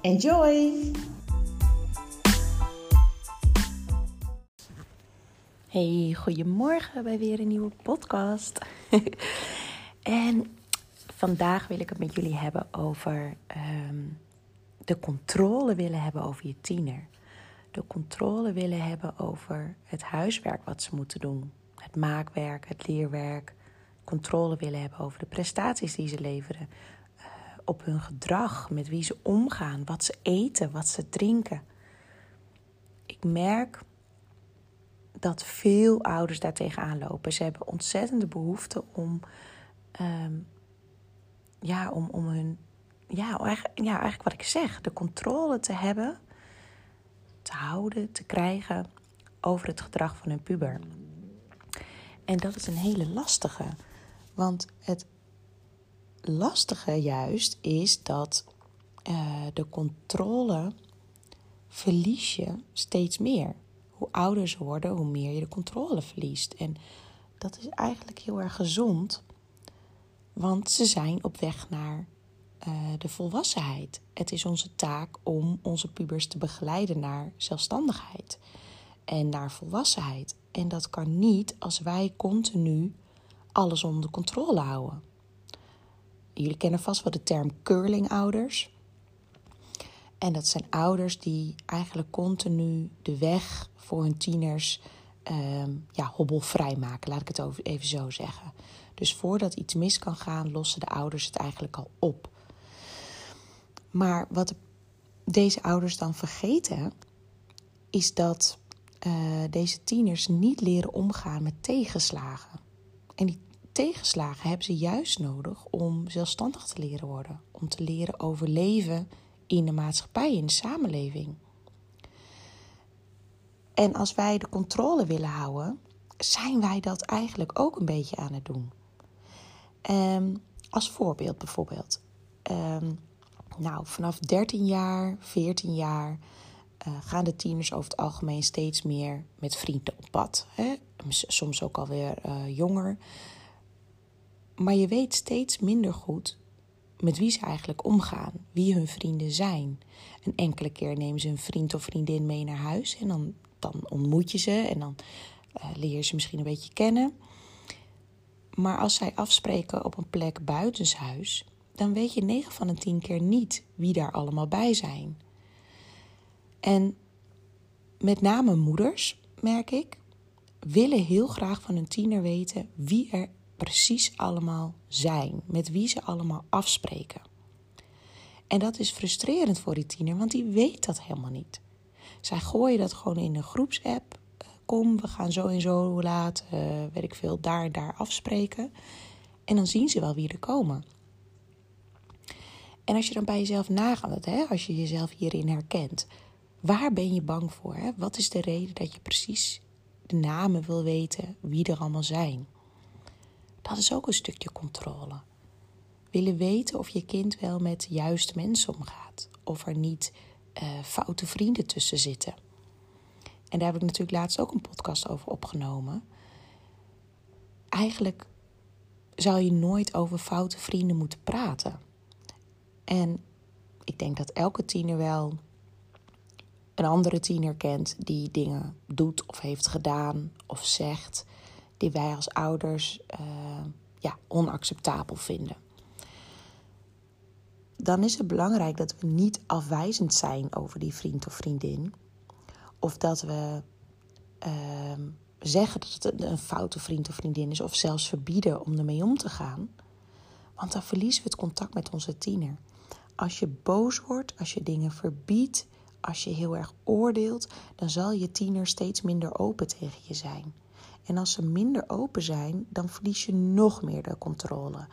Enjoy! Hey, goedemorgen bij weer een nieuwe podcast. en vandaag wil ik het met jullie hebben over ehm, de controle willen hebben over je tiener. De controle willen hebben over het huiswerk wat ze moeten doen. Het maakwerk, het leerwerk. Controle willen hebben over de prestaties die ze leveren op hun gedrag, met wie ze omgaan, wat ze eten, wat ze drinken. Ik merk dat veel ouders daar tegenaan lopen. Ze hebben ontzettende behoefte om, ehm, ja, om, om hun, ja eigenlijk, ja, eigenlijk wat ik zeg, de controle te hebben, te houden, te krijgen over het gedrag van hun puber. En dat is een hele lastige, want het lastige juist is dat uh, de controle verlies je steeds meer. Hoe ouder ze worden, hoe meer je de controle verliest. En dat is eigenlijk heel erg gezond, want ze zijn op weg naar uh, de volwassenheid. Het is onze taak om onze pubers te begeleiden naar zelfstandigheid en naar volwassenheid. En dat kan niet als wij continu alles onder controle houden jullie kennen vast wel de term curling-ouders. En dat zijn ouders die eigenlijk continu de weg voor hun tieners um, ja, hobbelvrij maken, laat ik het even zo zeggen. Dus voordat iets mis kan gaan, lossen de ouders het eigenlijk al op. Maar wat deze ouders dan vergeten, is dat uh, deze tieners niet leren omgaan met tegenslagen. En die tegenslagen hebben ze juist nodig om zelfstandig te leren worden. Om te leren overleven in de maatschappij, in de samenleving. En als wij de controle willen houden, zijn wij dat eigenlijk ook een beetje aan het doen. Um, als voorbeeld bijvoorbeeld. Um, nou, vanaf 13 jaar, 14 jaar uh, gaan de tieners over het algemeen steeds meer met vrienden op pad. Hè? Soms ook alweer uh, jonger. Maar je weet steeds minder goed met wie ze eigenlijk omgaan, wie hun vrienden zijn. Een enkele keer nemen ze een vriend of vriendin mee naar huis en dan, dan ontmoet je ze en dan uh, leer je ze misschien een beetje kennen. Maar als zij afspreken op een plek buitenshuis, dan weet je 9 van de 10 keer niet wie daar allemaal bij zijn. En met name moeders, merk ik, willen heel graag van hun tiener weten wie er precies allemaal zijn, met wie ze allemaal afspreken. En dat is frustrerend voor die tiener, want die weet dat helemaal niet. Zij gooien dat gewoon in een groepsapp. Eh, kom, we gaan zo en zo laat, uh, weet ik veel, daar en daar afspreken. En dan zien ze wel wie er komen. En als je dan bij jezelf nagaat, hè, als je jezelf hierin herkent, waar ben je bang voor? Hè? Wat is de reden dat je precies de namen wil weten, wie er allemaal zijn? Dat is ook een stukje controle. Willen weten of je kind wel met juiste mensen omgaat. Of er niet uh, foute vrienden tussen zitten. En daar heb ik natuurlijk laatst ook een podcast over opgenomen. Eigenlijk zou je nooit over foute vrienden moeten praten. En ik denk dat elke tiener wel een andere tiener kent die dingen doet of heeft gedaan of zegt die wij als ouders uh, ja, onacceptabel vinden. Dan is het belangrijk dat we niet afwijzend zijn over die vriend of vriendin. Of dat we uh, zeggen dat het een foute vriend of vriendin is, of zelfs verbieden om ermee om te gaan. Want dan verliezen we het contact met onze tiener. Als je boos wordt, als je dingen verbiedt, als je heel erg oordeelt, dan zal je tiener steeds minder open tegen je zijn. En als ze minder open zijn, dan verlies je nog meer de controle.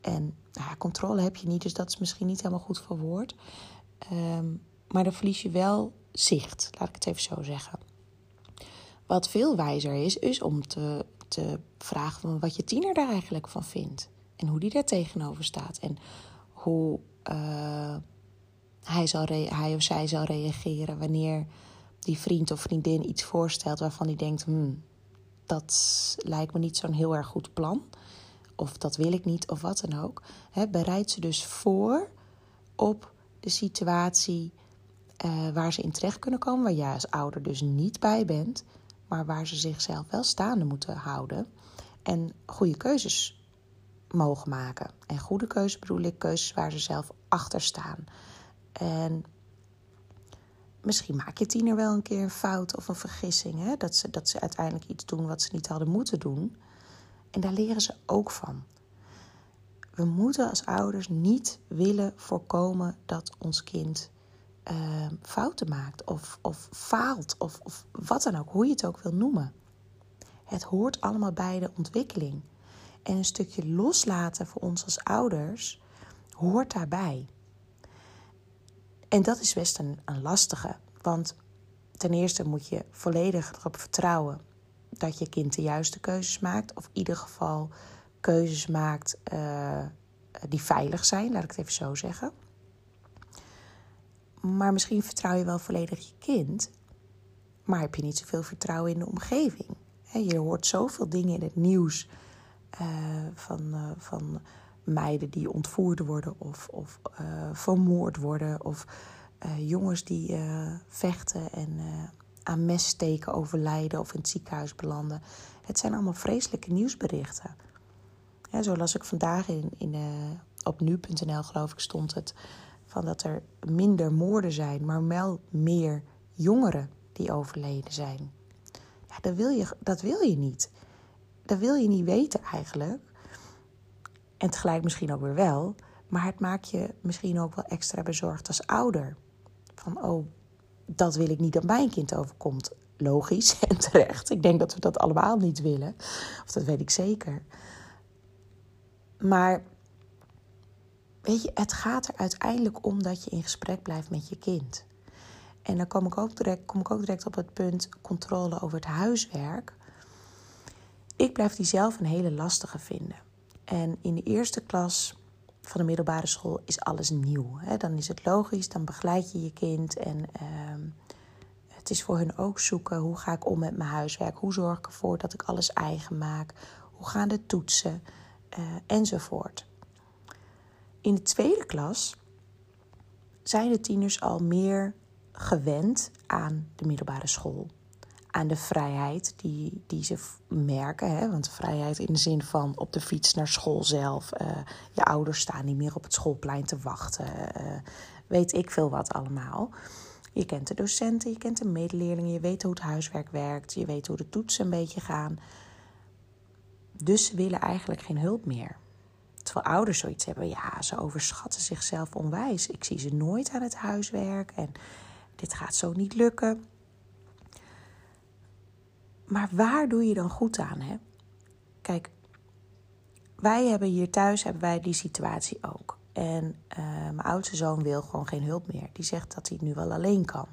En nou ja, controle heb je niet, dus dat is misschien niet helemaal goed verwoord. Um, maar dan verlies je wel zicht, laat ik het even zo zeggen. Wat veel wijzer is, is om te, te vragen wat je tiener daar eigenlijk van vindt. En hoe die daar tegenover staat. En hoe uh, hij, zal hij of zij zal reageren wanneer die vriend of vriendin iets voorstelt waarvan hij denkt: hmm, dat lijkt me niet zo'n heel erg goed plan. Of dat wil ik niet, of wat dan ook. Bereid ze dus voor op de situatie uh, waar ze in terecht kunnen komen, waar jij als ouder dus niet bij bent, maar waar ze zichzelf wel staande moeten houden en goede keuzes mogen maken. En goede keuzes bedoel ik keuzes waar ze zelf achter staan. En misschien maak je tiener wel een keer een fout of een vergissing. Hè? Dat, ze, dat ze uiteindelijk iets doen wat ze niet hadden moeten doen. En daar leren ze ook van. We moeten als ouders niet willen voorkomen dat ons kind uh, fouten maakt of, of faalt of, of wat dan ook, hoe je het ook wil noemen. Het hoort allemaal bij de ontwikkeling. En een stukje loslaten voor ons als ouders hoort daarbij. En dat is best een, lastige. Want ten eerste moet je volledig erop vertrouwen dat je kind de juiste keuzes maakt. Of in ieder geval keuzes maakt uh, die veilig zijn, laat ik het even zo zeggen. Maar misschien vertrouw je wel volledig je kind, maar heb je niet zoveel vertrouwen in de omgeving. Je hoort zoveel dingen in het nieuws uh, van, uh, van meiden die ontvoerd worden of, of uh, vermoord worden. Of jongens die vechten en aan messteken overlijden of in het ziekenhuis belanden. Het zijn allemaal vreselijke nieuwsberichten. Ja, zo las ik vandaag in, in, op nu.nl, geloof ik, stond het van dat er minder moorden zijn, maar wel meer jongeren die overleden zijn. Ja, dat wil je, dat wil je niet. Dat wil je niet weten eigenlijk. En tegelijk misschien ook weer wel. Maar het maakt je misschien ook wel extra bezorgd als ouder. Van, oh, dat wil ik niet dat mijn kind overkomt. Logisch en terecht. Ik denk dat we dat allemaal niet willen. Of dat weet ik zeker. Maar Weet je, het gaat er uiteindelijk om dat je in gesprek blijft met je kind. En dan kom ik ook direct, kom ik ook direct op het punt controle over het huiswerk. Ik blijf die zelf een hele lastige vinden. En in de eerste klas van de middelbare school is alles nieuw. Dan is het logisch, dan begeleid je je kind en ehm, het is voor hun ook zoeken hoe ga ik om met mijn huiswerk, hoe zorg ik ervoor dat ik alles eigen maak, hoe gaan de toetsen uh, enzovoort. In de tweede klas zijn de tieners al meer gewend aan de middelbare school. Aan de vrijheid die, die ze merken. Hè? Want vrijheid in de zin van op de fiets naar school zelf. Uh, je ouders staan niet meer op het schoolplein te wachten. Uh, weet ik veel wat allemaal. Je kent de docenten, je kent de medeleerlingen, je weet hoe het huiswerk werkt, je weet hoe de toetsen een beetje gaan. Dus ze willen eigenlijk geen hulp meer. Terwijl ouders zoiets hebben, ja, ze overschatten zichzelf onwijs. Ik zie ze nooit aan het huiswerk en dit gaat zo niet lukken. Maar waar doe je dan goed aan? Hè? Kijk, wij hebben hier thuis hebben wij die situatie ook. En uh, mijn oudste zoon wil gewoon geen hulp meer. Die zegt dat hij het nu wel alleen kan.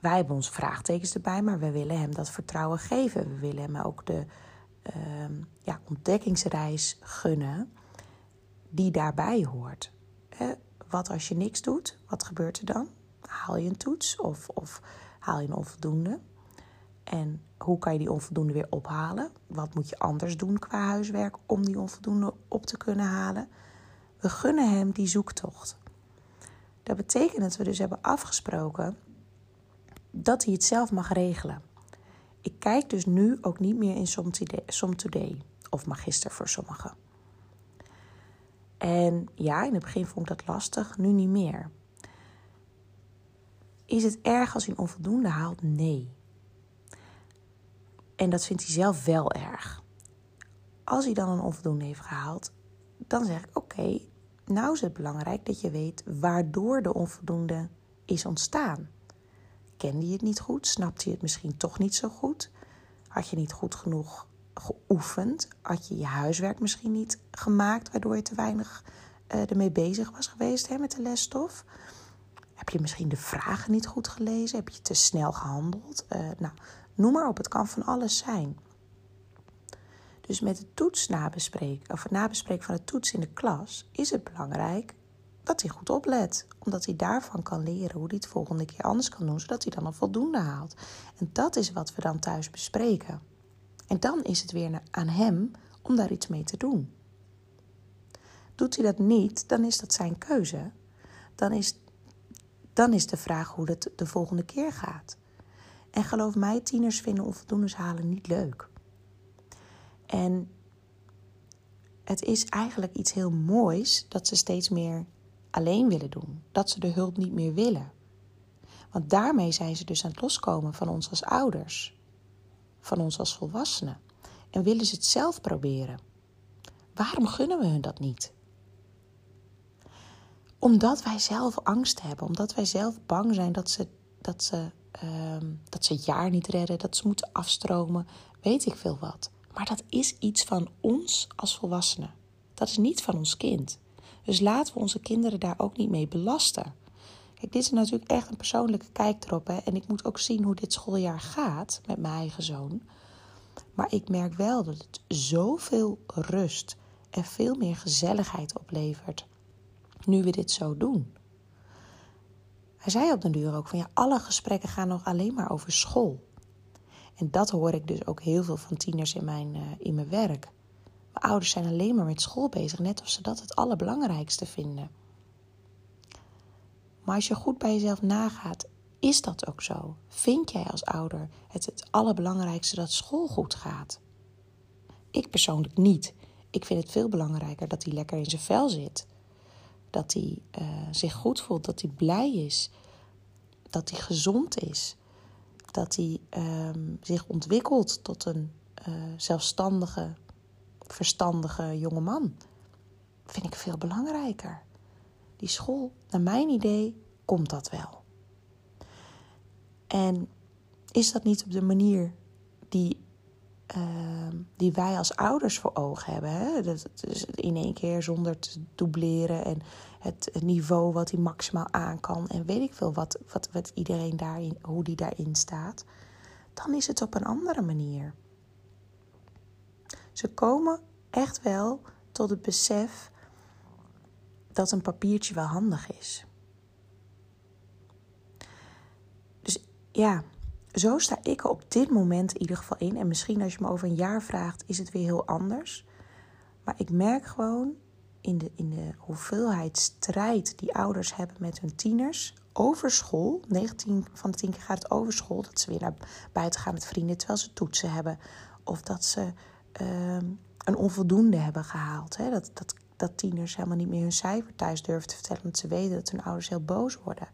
Wij hebben onze vraagtekens erbij, maar we willen hem dat vertrouwen geven. We willen hem ook de, uh, ja, ontdekkingsreis gunnen die daarbij hoort. wat als je niks doet? Wat gebeurt er dan? Haal je een toets of, of haal je een onvoldoende? En hoe kan je die onvoldoende weer ophalen? Wat moet je anders doen qua huiswerk om die onvoldoende op te kunnen halen? We gunnen hem die zoektocht. Dat betekent dat we dus hebben afgesproken dat hij het zelf mag regelen. Ik kijk dus nu ook niet meer in Som Today of magister voor sommigen. En ja, in het begin vond ik dat lastig, nu niet meer. Is het erg als hij onvoldoende haalt? Nee. En dat vindt hij zelf wel erg. Als hij dan een onvoldoende heeft gehaald, dan zeg ik: Oké, nou is het belangrijk dat je weet waardoor de onvoldoende is ontstaan? Kende je het niet goed? Snapte je het misschien toch niet zo goed? Had je niet goed genoeg geoefend? Had je je huiswerk misschien niet gemaakt, waardoor je te weinig uh, ermee bezig was geweest hè, met de lesstof? Heb je misschien de vragen niet goed gelezen? Heb je te snel gehandeld? Uh, nou, noem maar op, het kan van alles zijn. Dus met de toets nabespreken, of het nabespreken van de toets in de klas, is het belangrijk dat hij goed oplet. Omdat hij daarvan kan leren hoe hij het volgende keer anders kan doen, zodat hij dan een voldoende haalt. En dat is wat we dan thuis bespreken. En dan is het weer aan hem om daar iets mee te doen. Doet hij dat niet, dan is dat zijn keuze. Dan is, dan is de vraag hoe het de volgende keer gaat. En geloof mij, tieners vinden onvoldoendes halen niet leuk. En het is eigenlijk iets heel moois dat ze steeds meer alleen willen doen. Dat ze de hulp niet meer willen. Want daarmee zijn ze dus aan het loskomen van ons als ouders, van ons als volwassenen. En willen ze het zelf proberen. Waarom gunnen we hun dat niet? Omdat wij zelf angst hebben, omdat wij zelf bang zijn dat ze, dat ze, uh, dat ze het jaar niet redden, dat ze moeten afstromen, weet ik veel wat. Maar dat is iets van ons als volwassenen. Dat is niet van ons kind. Dus laten we onze kinderen daar ook niet mee belasten. Kijk, dit is natuurlijk echt een persoonlijke kijk erop. Hè? En ik moet ook zien hoe dit schooljaar gaat met mijn eigen zoon. Maar ik merk wel dat het zoveel rust en veel meer gezelligheid oplevert. Nu we dit zo doen. Hij zei op den duur ook van ja, alle gesprekken gaan nog alleen maar over school. En dat hoor ik dus ook heel veel van tieners in mijn, uh, in mijn werk. Mijn ouders zijn alleen maar met school bezig, net of ze dat het allerbelangrijkste vinden. Maar als je goed bij jezelf nagaat, is dat ook zo? Vind jij als ouder het het allerbelangrijkste dat school goed gaat? Ik persoonlijk niet. Ik vind het veel belangrijker dat hij lekker in zijn vel zit. Dat hij uh, zich goed voelt, dat hij blij is, dat hij gezond is dat hij ehm, zich ontwikkelt tot een uh, zelfstandige, verstandige jonge man. Vind ik veel belangrijker. Die school, naar mijn idee, komt dat wel. En is dat niet op de manier die, die wij als ouders voor ogen hebben? Hè? Dat, is in één keer zonder te dubleren en het niveau wat hij maximaal aan kan en weet ik veel wat, wat, wat iedereen daarin, hoe die daarin staat, dan is het op een andere manier. Ze komen echt wel tot het besef dat een papiertje wel handig is. Dus ja, zo sta ik er op dit moment in ieder geval in. En misschien als je me over een jaar vraagt, is het weer heel anders. Maar ik merk gewoon in de, in de hoeveelheid strijd die ouders hebben met hun tieners over school. 19 van de 10 keer gaat het over school. Dat ze weer naar buiten gaan met vrienden terwijl ze toetsen hebben. Of dat ze ehm, een onvoldoende hebben gehaald. Hè? Dat, dat, dat tieners helemaal niet meer hun cijfer thuis durven te vertellen. Omdat ze weten dat hun ouders heel boos worden.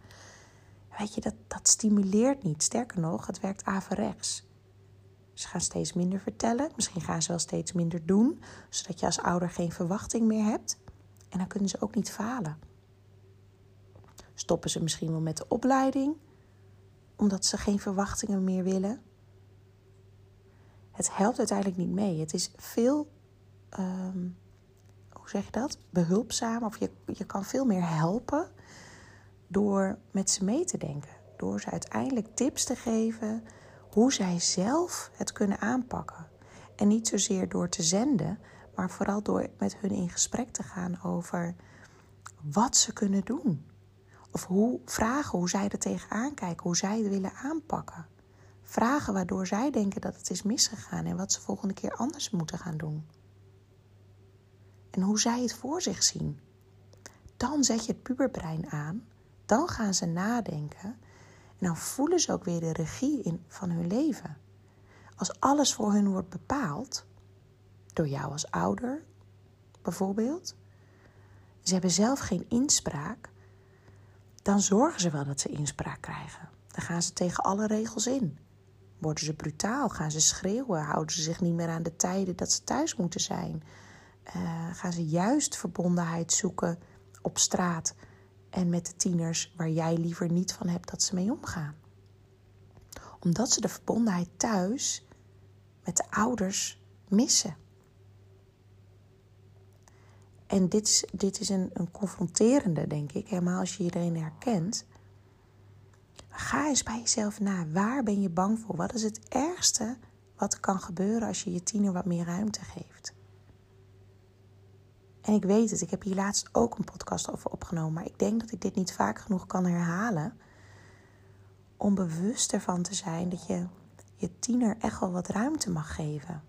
Weet je, dat, dat stimuleert niet. Sterker nog, het werkt averechts. Ze gaan steeds minder vertellen. Misschien gaan ze wel steeds minder doen. Zodat je als ouder geen verwachting meer hebt. En dan kunnen ze ook niet falen. Stoppen ze misschien wel met de opleiding, omdat ze geen verwachtingen meer willen. Het helpt uiteindelijk niet mee. Het is veel, ehm, hoe zeg je dat? Behulpzaam, of je, je kan veel meer helpen door met ze mee te denken. Door ze uiteindelijk tips te geven hoe zij zelf het kunnen aanpakken. En niet zozeer door te zenden, maar vooral door met hun in gesprek te gaan over wat ze kunnen doen. Of hoe vragen hoe zij er tegenaan kijken, hoe zij het willen aanpakken. Vragen waardoor zij denken dat het is misgegaan en wat ze volgende keer anders moeten gaan doen. En hoe zij het voor zich zien. Dan zet je het puberbrein aan, dan gaan ze nadenken en dan voelen ze ook weer de regie in, van hun leven. Als alles voor hun wordt bepaald, door jou als ouder bijvoorbeeld, ze hebben zelf geen inspraak, dan zorgen ze wel dat ze inspraak krijgen. Dan gaan ze tegen alle regels in. Worden ze brutaal? Gaan ze schreeuwen? Houden ze zich niet meer aan de tijden dat ze thuis moeten zijn? Uh, gaan ze juist verbondenheid zoeken op straat en met de tieners waar jij liever niet van hebt dat ze mee omgaan. Omdat ze de verbondenheid thuis met de ouders missen. En dit is, dit is een, een confronterende, denk ik, helemaal als je iedereen herkent. Ga eens bij jezelf na. Waar ben je bang voor? Wat is het ergste wat er kan gebeuren als je je tiener wat meer ruimte geeft? En ik weet het, ik heb hier laatst ook een podcast over opgenomen, maar ik denk dat ik dit niet vaak genoeg kan herhalen. Om bewust ervan te zijn dat je je tiener echt wel wat ruimte mag geven.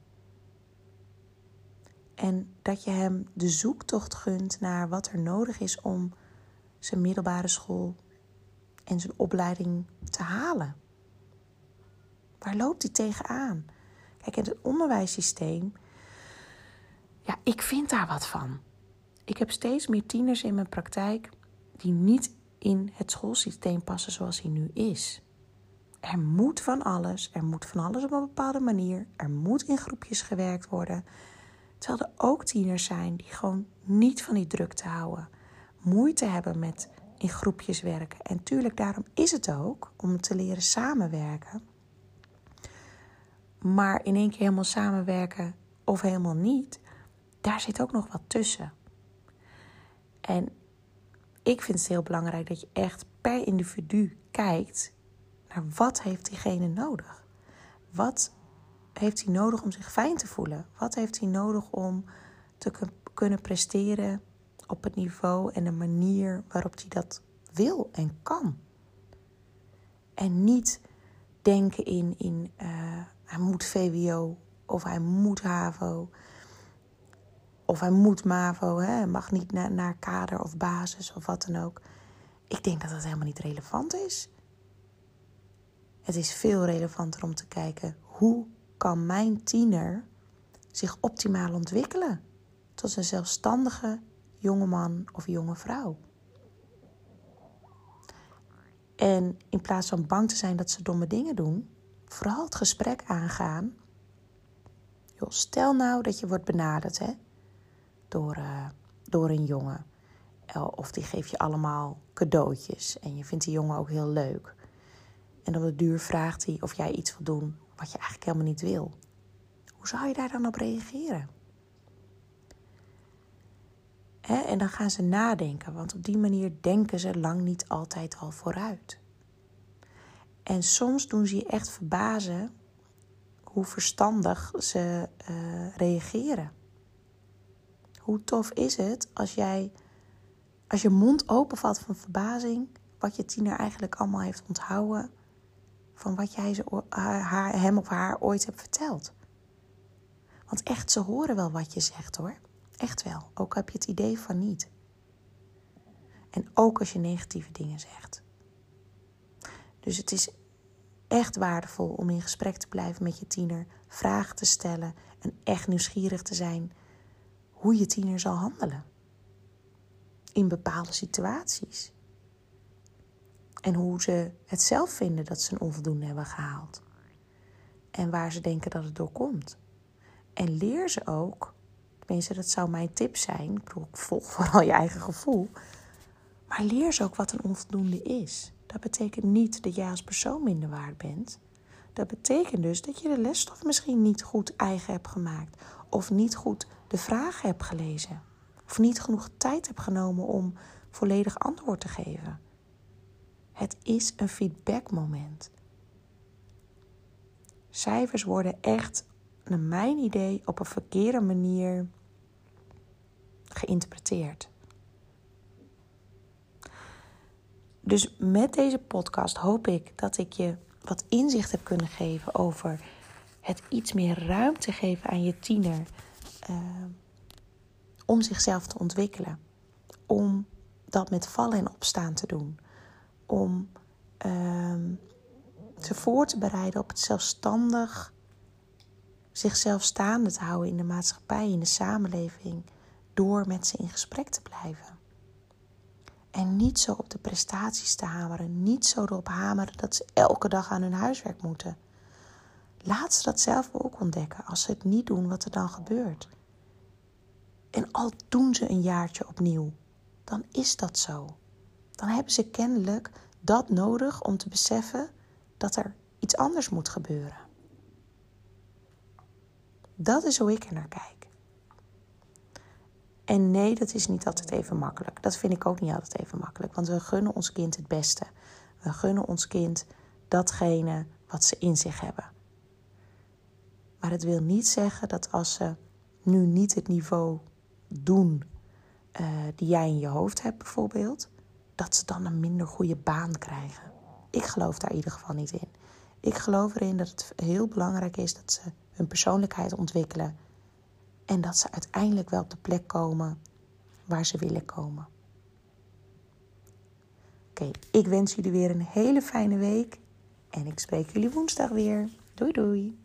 En dat je hem de zoektocht gunt naar wat er nodig is om zijn middelbare school en zijn opleiding te halen. Waar loopt hij tegenaan? Kijk, in het onderwijssysteem, ja, ik vind daar wat van. Ik heb steeds meer tieners in mijn praktijk die niet in het schoolsysteem passen zoals hij nu is. Er moet van alles, er moet van alles op een bepaalde manier, er moet in groepjes gewerkt worden. Terwijl er ook tieners zijn die gewoon niet van die druk te houden, moeite hebben met in groepjes werken. En tuurlijk, daarom is het ook om te leren samenwerken. Maar in één keer helemaal samenwerken of helemaal niet, daar zit ook nog wat tussen. En ik vind het heel belangrijk dat je echt per individu kijkt naar wat heeft diegene nodig. Wat heeft hij nodig om zich fijn te voelen? Wat heeft hij nodig om te kunnen presteren op het niveau en de manier waarop hij dat wil en kan? En niet denken in, in uh, hij moet VWO of hij moet HAVO of hij moet MAVO, hè, mag niet naar kader of basis of wat dan ook. Ik denk dat dat helemaal niet relevant is. Het is veel relevanter om te kijken hoe kan mijn tiener zich optimaal ontwikkelen tot een zelfstandige jonge man of jonge vrouw. En in plaats van bang te zijn dat ze domme dingen doen, vooral het gesprek aangaan. Joh, stel nou dat je wordt benaderd hè, door, uh, door een jongen. Of die geeft je allemaal cadeautjes en je vindt die jongen ook heel leuk. En op de duur vraagt hij of jij iets wil doen wat je eigenlijk helemaal niet wil. Hoe zou je daar dan op reageren? En dan gaan ze nadenken, want op die manier denken ze lang niet altijd al vooruit. En soms doen ze je echt verbazen hoe verstandig ze uh, reageren. Hoe tof is het als jij, als je mond openvalt van verbazing, wat je tiener eigenlijk allemaal heeft onthouden van wat jij ze, haar, hem of haar ooit hebt verteld. Want echt, ze horen wel wat je zegt hoor. Echt wel. Ook heb je het idee van niet. En ook als je negatieve dingen zegt. Dus het is echt waardevol om in gesprek te blijven met je tiener, vragen te stellen en echt nieuwsgierig te zijn hoe je tiener zal handelen. In bepaalde situaties. En hoe ze het zelf vinden dat ze een onvoldoende hebben gehaald. En waar ze denken dat het door komt. En leer ze ook, tenminste dat zou mijn tip zijn, ik bedoel, volg vooral je eigen gevoel. Maar leer ze ook wat een onvoldoende is. Dat betekent niet dat jij als persoon minder waard bent. Dat betekent dus dat je de lesstof misschien niet goed eigen hebt gemaakt. Of niet goed de vragen hebt gelezen. Of niet genoeg tijd hebt genomen om volledig antwoord te geven. Het is een feedbackmoment. Cijfers worden echt, naar mijn idee, op een verkeerde manier geïnterpreteerd. Dus met deze podcast hoop ik dat ik je wat inzicht heb kunnen geven over het iets meer ruimte geven aan je tiener uh, om zichzelf te ontwikkelen. Om dat met vallen en opstaan te doen om uh, ze voor te bereiden op het zelfstandig zichzelf staande te houden in de maatschappij, in de samenleving, door met ze in gesprek te blijven. En niet zo op de prestaties te hameren, niet zo erop hameren dat ze elke dag aan hun huiswerk moeten. Laat ze dat zelf ook ontdekken als ze het niet doen wat er dan gebeurt. En al doen ze een jaartje opnieuw, dan is dat zo. dan hebben ze kennelijk dat nodig om te beseffen dat er iets anders moet gebeuren. Dat is hoe ik er naar kijk. En nee, dat is niet altijd even makkelijk. Dat vind ik ook niet altijd even makkelijk. Want we gunnen ons kind het beste. We gunnen ons kind datgene wat ze in zich hebben. Maar het wil niet zeggen dat als ze nu niet het niveau doen uh, die jij in je hoofd hebt, bijvoorbeeld, dat ze dan een minder goede baan krijgen. Ik geloof daar in ieder geval niet in. Ik geloof erin dat het heel belangrijk is dat ze hun persoonlijkheid ontwikkelen en dat ze uiteindelijk wel op de plek komen waar ze willen komen. Oké, ik wens jullie weer een hele fijne week en ik spreek jullie woensdag weer. Doei doei!